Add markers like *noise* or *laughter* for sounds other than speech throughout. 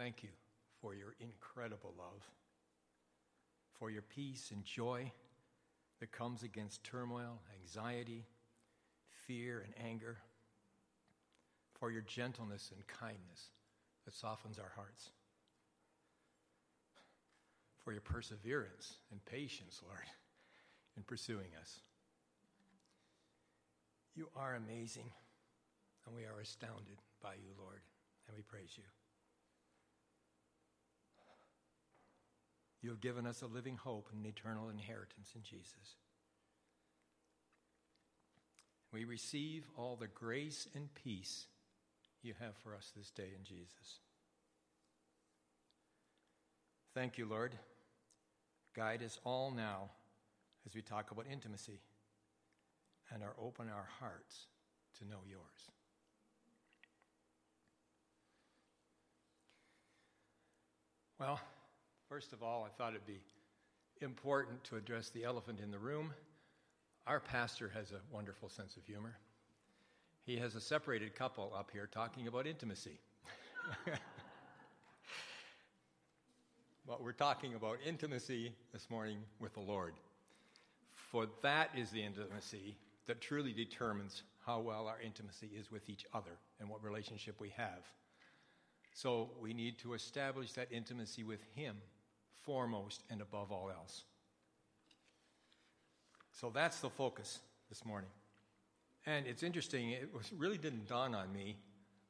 thank you for your incredible love, for your peace and joy that comes against turmoil, anxiety, fear, and anger, for your gentleness and kindness that softens our hearts, for your perseverance and patience, Lord, in pursuing us. You are amazing, and we are astounded by you, Lord, and we praise you. You have given us a living hope and an eternal inheritance in Jesus. We receive all the grace and peace you have for us this day in Jesus. Thank you, Lord. Guide us all now as we talk about intimacy and are open our hearts to know yours. Well, first of all, I thought it'd be important to address the elephant in the room. Our pastor has a wonderful sense of humor. He has a separated couple up here talking about intimacy. *laughs* but we're talking about intimacy this morning with the Lord. For that is the intimacy that truly determines how well our intimacy is with each other and what relationship we have. So we need to establish that intimacy with Him foremost and above all else. So that's the focus this morning. And it's interesting, it was, really didn't dawn on me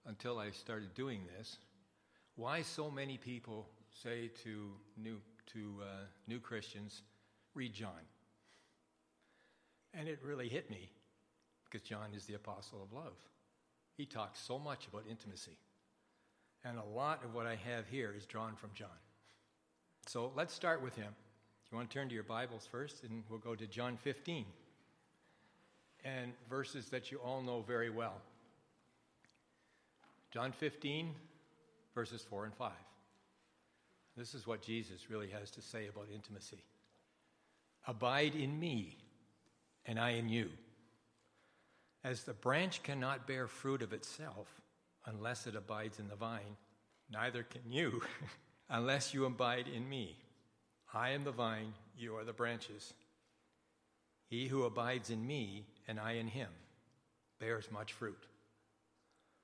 until I started doing this why so many people say to new, to, uh, new Christians, read John. And it really hit me because John is the apostle of love. He talks so much about intimacy. And a lot of what I have here is drawn from John. So let's start with him. You want to turn to your Bibles first, and we'll go to John 15 and verses that you all know very well. John 15, verses 4 and 5. This is what Jesus really has to say about intimacy Abide in me, and I in you. As the branch cannot bear fruit of itself unless it abides in the vine, neither can you *laughs* unless you abide in me. I am the vine, you are the branches. He who abides in me and I in him bears much fruit.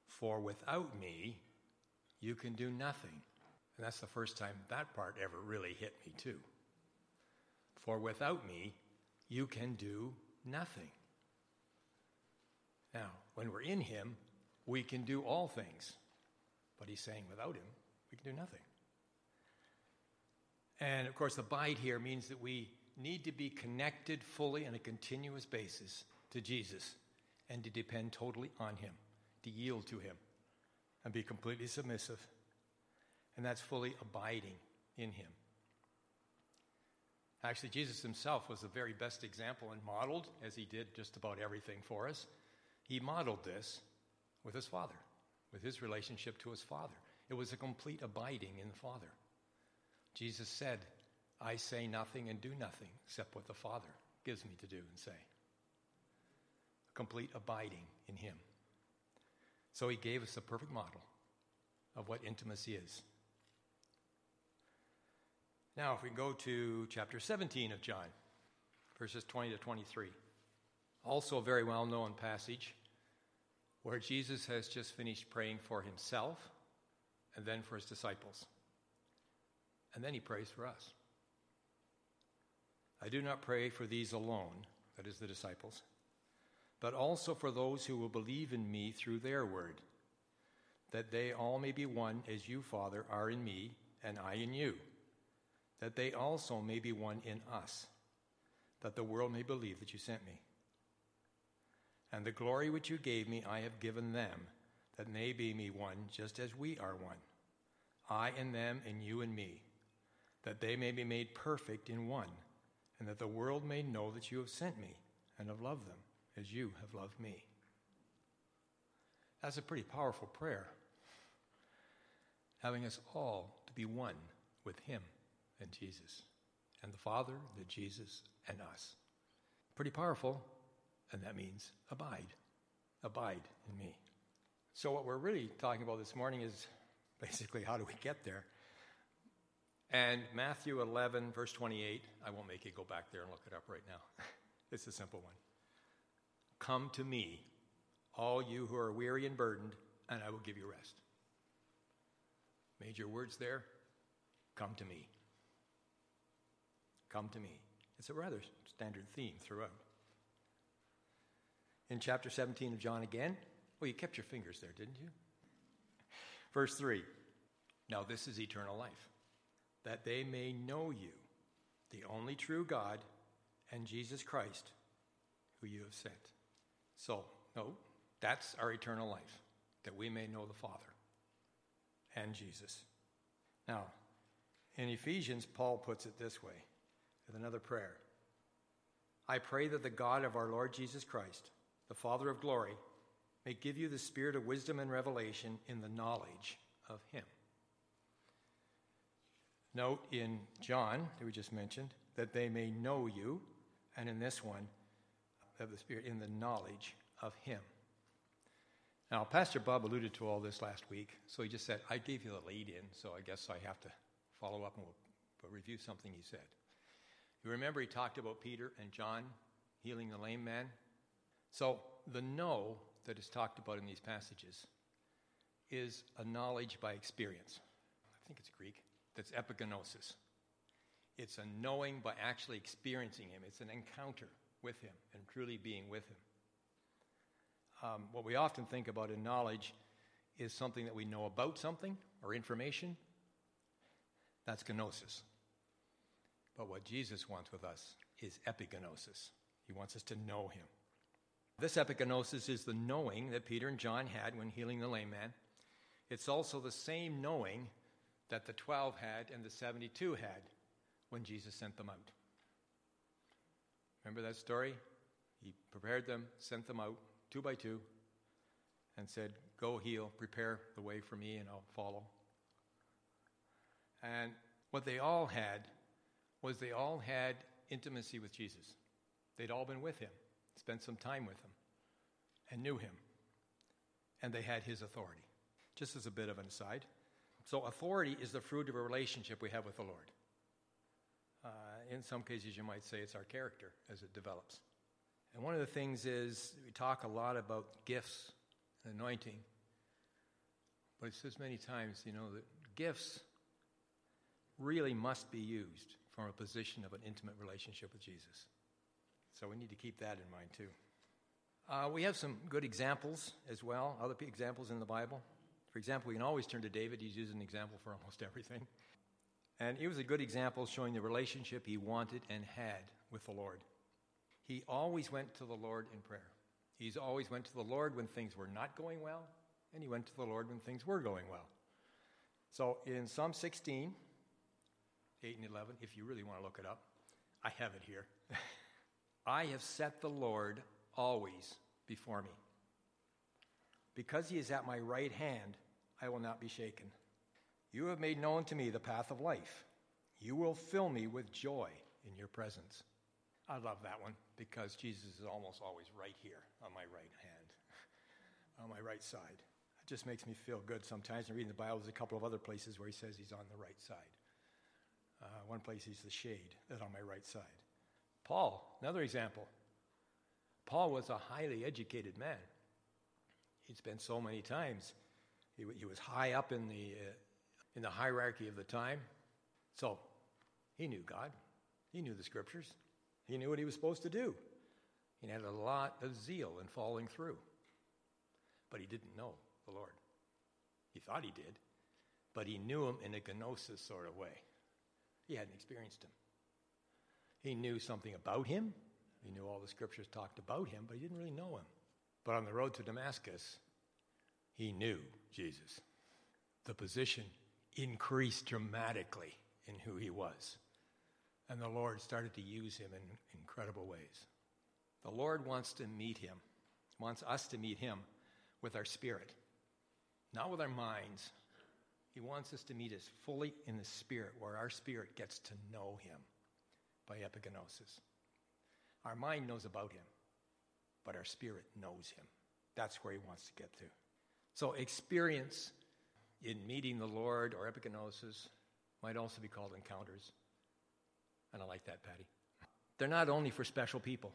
For without me, you can do nothing. And that's the first time that part ever really hit me, too. For without me, you can do nothing. Now, when we're in Him, we can do all things. But He's saying without Him, we can do nothing. And of course, abide here means that we need to be connected fully on a continuous basis to Jesus and to depend totally on Him, to yield to Him, and be completely submissive. And that's fully abiding in Him. Actually, Jesus himself was the very best example and modeled, as he did just about everything for us. He modeled this with his Father, with his relationship to his Father. It was a complete abiding in the Father. Jesus said, I say nothing and do nothing except what the Father gives me to do and say. A complete abiding in him. So he gave us a perfect model of what intimacy is. Now, if we go to chapter 17 of John, verses 20 to 23, also a very well known passage where Jesus has just finished praying for himself and then for his disciples. And then he prays for us. I do not pray for these alone, that is, the disciples, but also for those who will believe in me through their word, that they all may be one as you, Father, are in me and I in you that they also may be one in us, that the world may believe that you sent me. And the glory which you gave me, I have given them, that they may be me one, just as we are one. I and them, and you and me, that they may be made perfect in one, and that the world may know that you have sent me and have loved them as you have loved me. That's a pretty powerful prayer. Having us all to be one with Him and Jesus, and the Father, the Jesus, and us. Pretty powerful, and that means abide. Abide in me. So, what we're really talking about this morning is basically, how do we get there? And Matthew 11, verse 28, I won't make you go back there and look it up right now. *laughs* it's a simple one. Come to me, all you who are weary and burdened, and I will give you rest. Major words there come to me. Come to me. It's a rather standard theme throughout. In chapter 17 of John again, well, you kept your fingers there, didn't you? Verse 3 Now this is eternal life, that they may know you, the only true God, and Jesus Christ, who you have sent. So, no, that's our eternal life, that we may know the Father and Jesus. Now, in Ephesians, Paul puts it this way with another prayer I pray that the God of our Lord Jesus Christ, the Father of glory, may give you the spirit of wisdom and revelation in the knowledge of Him. Note in John, that we just mentioned, that they may know you, and in this one, of the Spirit, in the knowledge of Him. Now, Pastor Bob alluded to all this last week, so he just said, I gave you the lead in, so I guess I have to follow up and we'll, review something he said. You remember he talked about Peter and John healing the lame man? So, the know that is talked about in these passages is a knowledge by experience. I think it's Greek. That's epigenosis. It's a knowing by actually experiencing Him, it's an encounter with Him and truly being with Him. Um, what we often think about in knowledge is something that we know about something or information. That's gnosis. But what Jesus wants with us is epigenosis. He wants us to know him. This epigenosis is the knowing that Peter and John had when healing the lame man. It's also the same knowing that the 12 had and the 72 had when Jesus sent them out. Remember that story? He prepared them, sent them out two by two, and said, Go heal, prepare the way for me, and I'll follow. And what they all had was they all had intimacy with Jesus. They'd all been with him, spent some time with him, and knew him. And they had his authority. Just as a bit of an aside. So, authority is the fruit of a relationship we have with the Lord. Uh, in some cases, you might say it's our character as it develops. And one of the things is we talk a lot about gifts and anointing, but it says many times, you know, that gifts really must be used from a position of an intimate relationship with Jesus. So we need to keep that in mind too. Uh, we have some good examples as well, other examples in the Bible. For example, we can always turn to David. He's used an example for almost *laughs* everything. And he was a good example showing the relationship he wanted and had with the Lord. He always went to the Lord in prayer. He's always went to the Lord when things were not going well, and he went to the Lord when things were going well. So in Psalm 16, 8 and 11, if you really want to look it up, I have it here. *laughs* I have set the Lord always before me. Because he is at my right hand, I will not be shaken. You have made known to me the path of life. You will fill me with joy in your presence. I love that one because Jesus is almost always right here on my right hand, *laughs* on my right side. It just makes me feel good sometimes. And reading the Bible, there's a couple of other places where he says he's on the right side. Uh, one place he's the shade that on my right side. Paul, another example. Paul was a highly educated man. He'd spent so many times. He, he was high up in the, uh, in the hierarchy of the time. So he knew God. He knew the scriptures. He knew what he was supposed to do. He had a lot of zeal in following through. But he didn't know the Lord. He thought he did, but he knew him in a gnosis sort of way. He hadn't experienced him. He knew something about him. He knew all the scriptures talked about him, but he didn't really know him. But on the road to Damascus, he knew Jesus. The position increased dramatically in who he was. And the Lord started to use him in incredible ways. The Lord wants to meet him, wants us to meet him with our spirit, not with our minds. He wants us to meet us fully in the spirit, where our spirit gets to know him by epignosis. Our mind knows about him, but our spirit knows him. That's where he wants to get to. So, experience in meeting the Lord or epigenosis might also be called encounters. And I like that, Patty. They're not only for special people,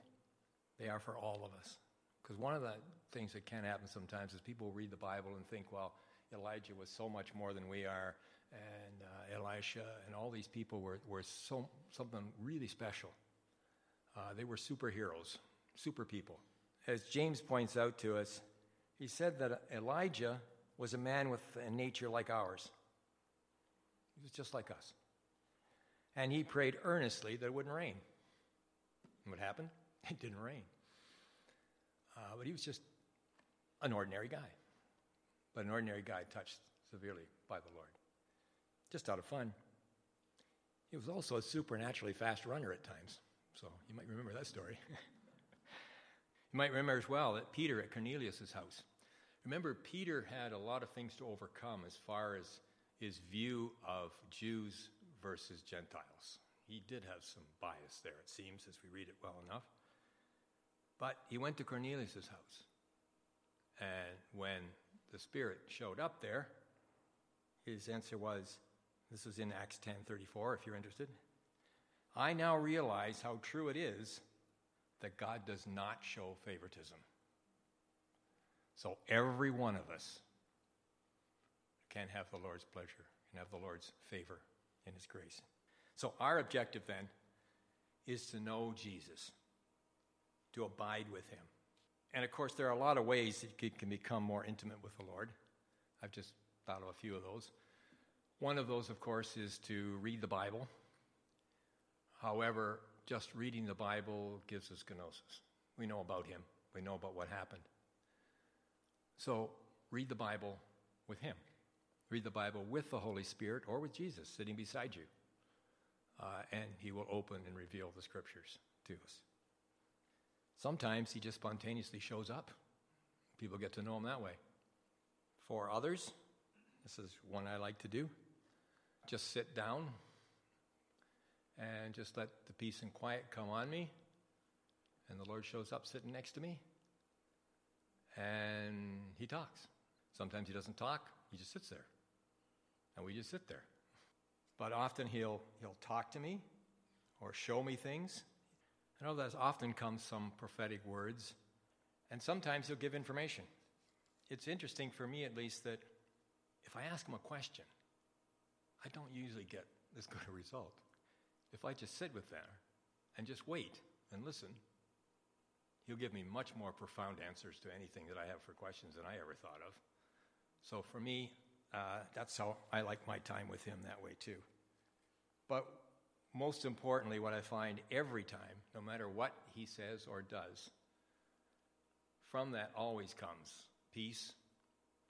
they are for all of us. Because one of the things that can happen sometimes is people read the Bible and think, well, Elijah was so much more than we are, and uh, Elisha and all these people were, were so, something really special. Uh, they were superheroes, super people. As James points out to us, he said that Elijah was a man with a nature like ours. He was just like us. And he prayed earnestly that it wouldn't rain. And what happened? *laughs* It didn't rain. Uh, but he was just an ordinary guy. But an ordinary guy touched severely by the Lord. Just out of fun. He was also a supernaturally fast runner at times. So you might remember that story. *laughs* you might remember as well that Peter at Cornelius' house. Remember, Peter had a lot of things to overcome as far as his view of Jews versus Gentiles. He did have some bias there, it seems, as we read it well enough. But he went to Cornelius' house. And when the Spirit showed up there, his answer was, this is in Acts 10:34 if you're interested. I now realize how true it is that God does not show favoritism. So every one of us can have the Lord's pleasure, can have the Lord's favor in his grace. So our objective then is to know Jesus to abide with Him. And of course, there are a lot of ways that you can become more intimate with the Lord. I've just thought of a few of those. One of those, of course, is to read the Bible. However, just reading the Bible gives us gnosis. We know about Him, we know about what happened. So, read the Bible with Him. Read the Bible with the Holy Spirit or with Jesus sitting beside you. Uh, and He will open and reveal the Scriptures to us. Sometimes he just spontaneously shows up. People get to know him that way. For others, this is one I like to do just sit down and just let the peace and quiet come on me. And the Lord shows up sitting next to me and he talks. Sometimes he doesn't talk, he just sits there. And we just sit there. But often he'll, he'll talk to me or show me things I know that often comes some prophetic words, and sometimes he'll give information. It's interesting for me, at least, that if I ask him a question, I don't usually get this good a result. If I just sit with there and just wait and listen, he'll give me much more profound answers to anything that I have for questions than I ever thought of. So for me, uh, that's how I like my time with him that way too. But most importantly, what I find every time, no matter what he says or does, from that always comes peace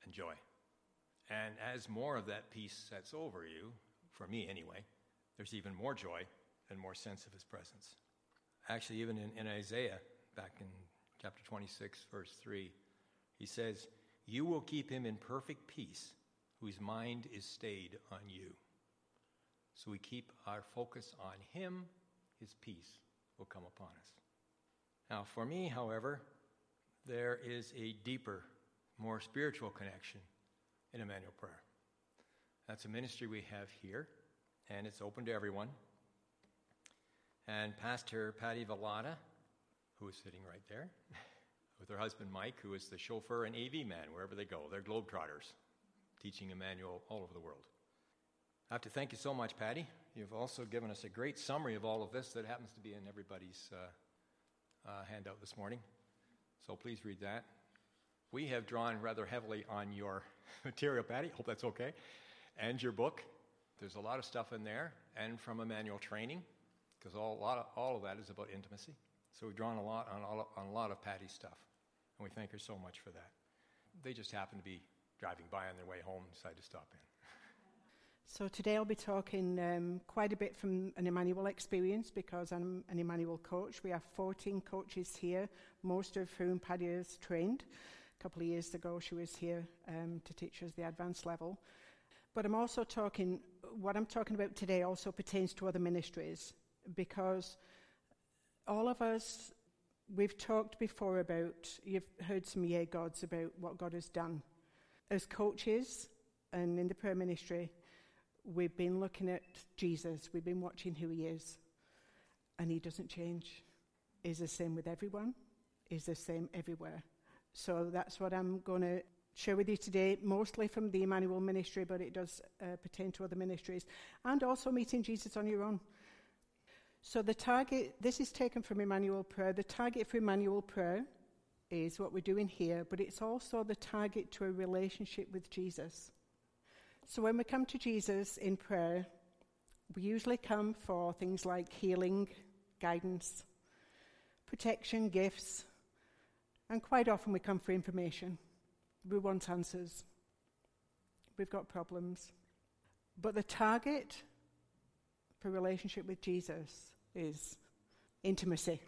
and joy. And as more of that peace sets over you, for me anyway, there's even more joy and more sense of his presence. Actually, even in, in Isaiah, back in chapter 26, verse 3, he says, You will keep him in perfect peace, whose mind is stayed on you. So we keep our focus on Him, His peace will come upon us. Now, for me, however, there is a deeper, more spiritual connection in Emmanuel Prayer. That's a ministry we have here, and it's open to everyone. And Pastor Patty Velotta, who is sitting right there, with her husband Mike, who is the chauffeur and AV man wherever they go. They're globetrotters, teaching Emmanuel all over the world. I have to thank you so much, Patty. You've also given us a great summary of all of this that happens to be in everybody's uh, uh, handout this morning. So please read that. We have drawn rather heavily on your *laughs* material, Patty. Hope that's okay. And your book. There's a lot of stuff in there, and from Emmanuel training, because all, all of that is about intimacy. So we've drawn a lot on, on a lot of Patty's stuff, and we thank her so much for that. They just happen to be driving by on their way home and decided to stop in. So today I'll be talking um, quite a bit from an Emmanuel experience because I'm an Emmanuel coach. We have 14 coaches here, most of whom Patty has trained. A couple of years ago, she was here um, to teach us the advanced level. But I'm also talking, what I'm talking about today also pertains to other ministries because all of us, we've talked before about, you've heard some yeah gods about what God has done. As coaches, and in the prayer ministry, we've been looking at Jesus, we've been watching who he is, and he doesn't change. He's the same with everyone, he's the same everywhere. So that's what I'm going to share with you today, mostly from the Emmanuel ministry, but it does uh, pertain to other ministries, and also meeting Jesus on your own. So the target, this is taken from Emmanuel prayer. The target for Emmanuel prayer is what we're doing here, but it's also the target to a relationship with Jesus. So when we come to Jesus in prayer, we usually come for things like healing, guidance, protection, gifts, and quite often we come for information. We want answers. We've got problems. But the target for relationship with Jesus is intimacy.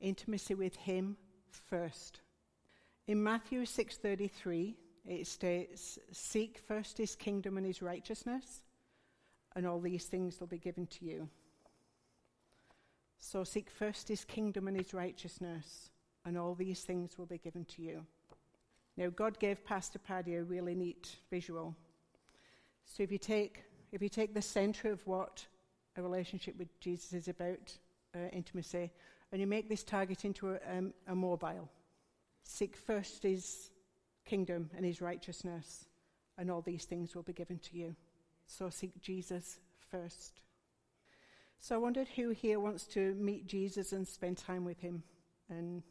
Intimacy with him first. In Matthew 6:33, it states, "Seek first his kingdom and his righteousness, and all these things will be given to you." So seek first his kingdom and his righteousness, and all these things will be given to you. Now, God gave Pastor Patty a really neat visual. So if you take if you take the center of what a relationship with Jesus is about, uh, intimacy, and you make this target into a, um, a mobile. Seek first his kingdom and his righteousness, and all these things will be given to you. So seek Jesus first. So I wondered who here wants to meet Jesus and spend time with him and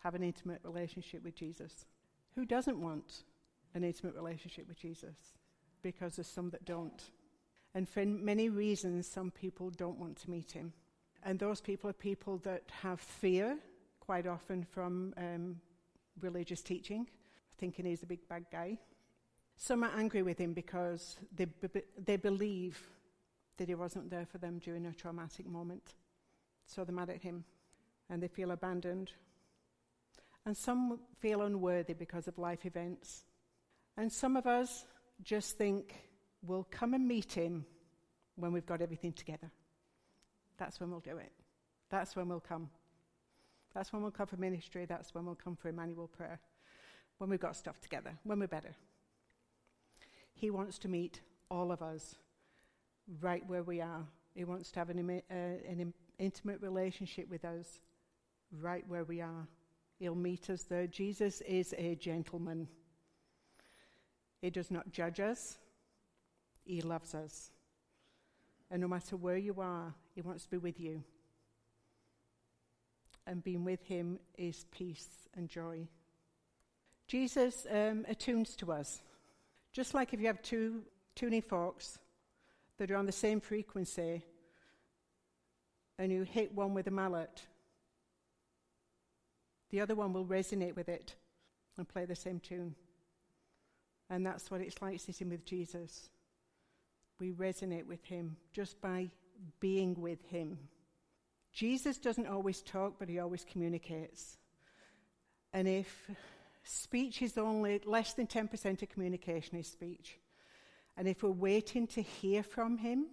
have an intimate relationship with Jesus. Who doesn't want an intimate relationship with Jesus? Because there's some that don't. And for many reasons, some people don't want to meet him. And those people are people that have fear, quite often from um, religious teaching, thinking he's a big bad guy. Some are angry with him because they, be- they believe that he wasn't there for them during a traumatic moment. So they're mad at him and they feel abandoned. And some feel unworthy because of life events. And some of us just think we'll come and meet him when we've got everything together. That's when we'll do it. That's when we'll come. That's when we'll come for ministry. That's when we'll come for Emmanuel prayer. When we've got stuff together, when we're better. He wants to meet all of us right where we are. He wants to have an, uh, an intimate relationship with us right where we are. He'll meet us there. Jesus is a gentleman. He does not judge us, He loves us. And no matter where you are, He wants to be with you. And being with Him is peace and joy. Jesus um, attunes to us. Just like if you have two tuning forks that are on the same frequency and you hit one with a mallet, the other one will resonate with it and play the same tune. And that's what it's like sitting with Jesus we resonate with him just by being with him. Jesus doesn't always talk, but he always communicates. And if speech is only less than 10% of communication is speech, and if we're waiting to hear from him,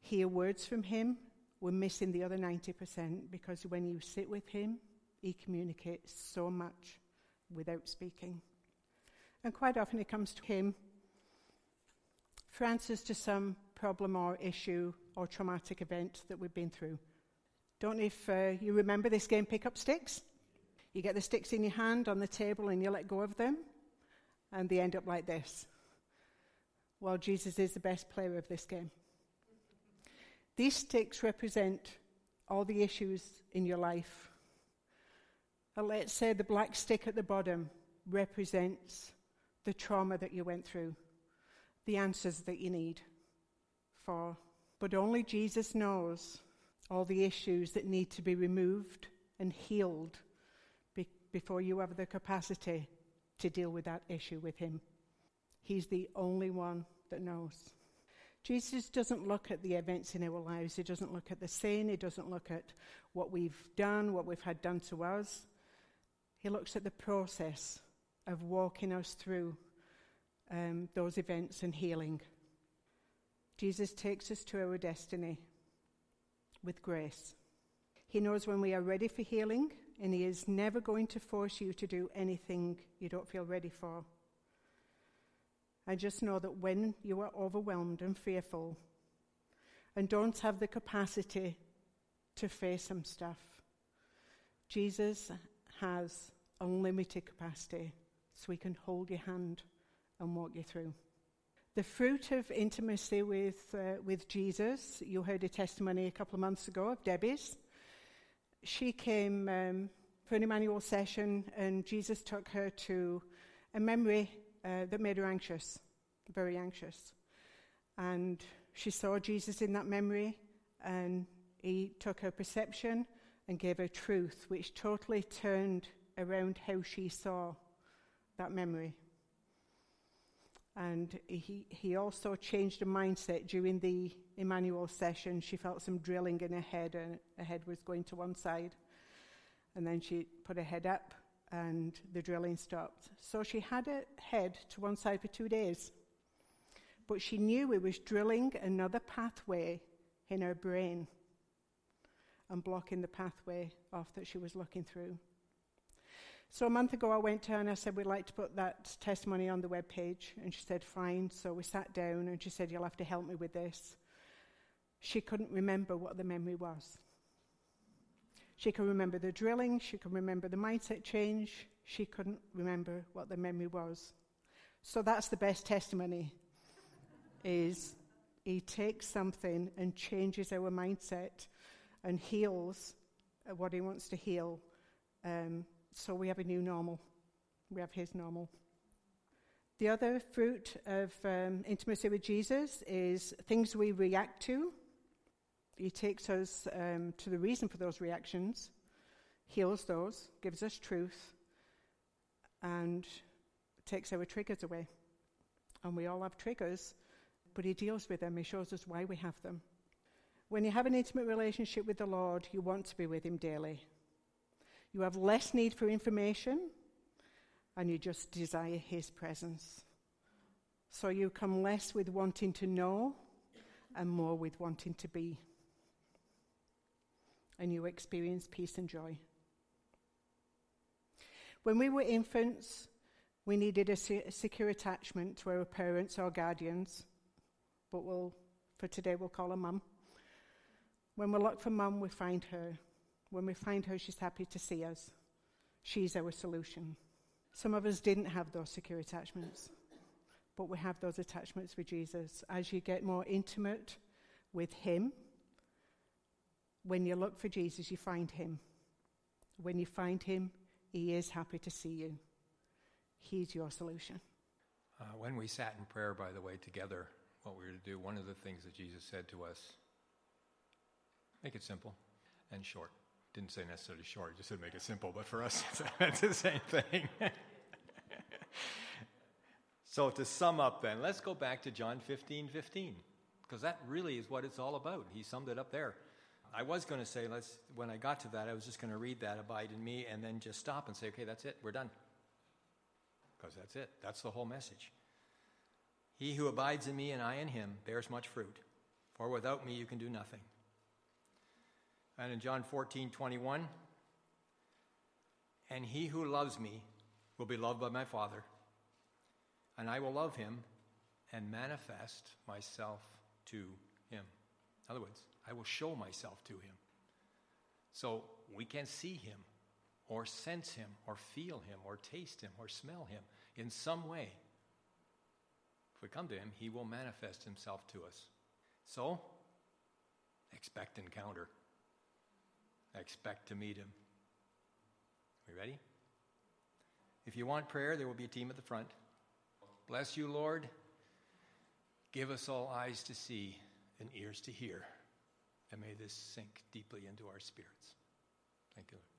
hear words from him, we're missing the other 90% because when you sit with him, he communicates so much without speaking. And quite often it comes to him for answers to some problem or issue or traumatic event that we've been through. Don't know if uh, you remember this game, Pick Up Sticks. You get the sticks in your hand on the table and you let go of them, and they end up like this. Well, Jesus is the best player of this game. These sticks represent all the issues in your life. And let's say the black stick at the bottom represents the trauma that you went through the answers that you need for. But only Jesus knows all the issues that need to be removed and healed be- before you have the capacity to deal with that issue with Him. He's the only one that knows. Jesus doesn't look at the events in our lives. He doesn't look at the sin. He doesn't look at what we've done, what we've had done to us. He looks at the process of walking us through um, those events and healing. Jesus takes us to our destiny with grace. He knows when we are ready for healing, and He is never going to force you to do anything you don't feel ready for. I just know that when you are overwhelmed and fearful and don't have the capacity to face some stuff, Jesus has unlimited capacity so he can hold your hand and walk you through. The fruit of intimacy with, uh, with Jesus, you heard a testimony a couple of months ago of Debbie's. She came um, for an Emmanuel session, and Jesus took her to a memory uh, that made her anxious, very anxious. And she saw Jesus in that memory, and he took her perception and gave her truth, which totally turned around how she saw that memory. And he, he also changed her mindset during the Emmanuel session. She felt some drilling in her head, and her head was going to one side. And then she put her head up, and the drilling stopped. So she had her head to one side for two days. But she knew it was drilling another pathway in her brain and blocking the pathway off that she was looking through. So a month ago, I went to her and I said, We'd like to put that testimony on the web page. And she said, Fine. So we sat down and she said, You'll have to help me with this. She couldn't remember what the memory was. She could remember the drilling, she could remember the mindset change, she couldn't remember what the memory was. So that's the best testimony is he takes something and changes our mindset and heals what he wants to heal. Um, so we have a new normal. We have his normal. The other fruit of um, intimacy with Jesus is things we react to. He takes us um, to the reason for those reactions, heals those, gives us truth, and takes our triggers away. And we all have triggers, but he deals with them. He shows us why we have them. When you have an intimate relationship with the Lord, you want to be with him daily. You have less need for information and you just desire His presence. So you come less with wanting to know and more with wanting to be. And you experience peace and joy. When we were infants, we needed a, secure attachment to our parents or guardians, but we'll, for today we'll call her mum. When we look for mum, we find her. When we find her, she's happy to see us. She's our solution. Some of us didn't have those secure attachments, but we have those attachments with Jesus. As you get more intimate with Him, when you look for Jesus, you find Him. When you find Him, He is happy to see you. He's your solution. Uh, when we sat in prayer, by the way, together, what we were to do, one of the things that Jesus said to us make it simple and short. Didn't say necessarily short, just said make it simple, but for us, *laughs* it's, the same thing. *laughs* so to sum up then, let's go back to John 15 15, because that really is what it's all about. He summed it up there. I was going to say, let's, when I got to that, I was just going to read that, abide in me, and then just stop and say, okay, that's it, we're done. Because that's it, that's the whole message. He who abides in me and I in him bears much fruit, for without me you can do nothing. And in John 14, 21, and he who loves me will be loved by my Father, and I will love him and manifest myself to him. In other words, I will show myself to him. So we can see him, or sense him, or feel him, or taste him, or smell him in some way. If we come to him, he will manifest himself to us. So, expect encounter. Expect to meet him. Are we ready? If you want prayer, there will be a team at the front. Bless you, Lord. Give us all eyes to see and ears to hear. And may this sink deeply into our spirits. Thank you, Lord.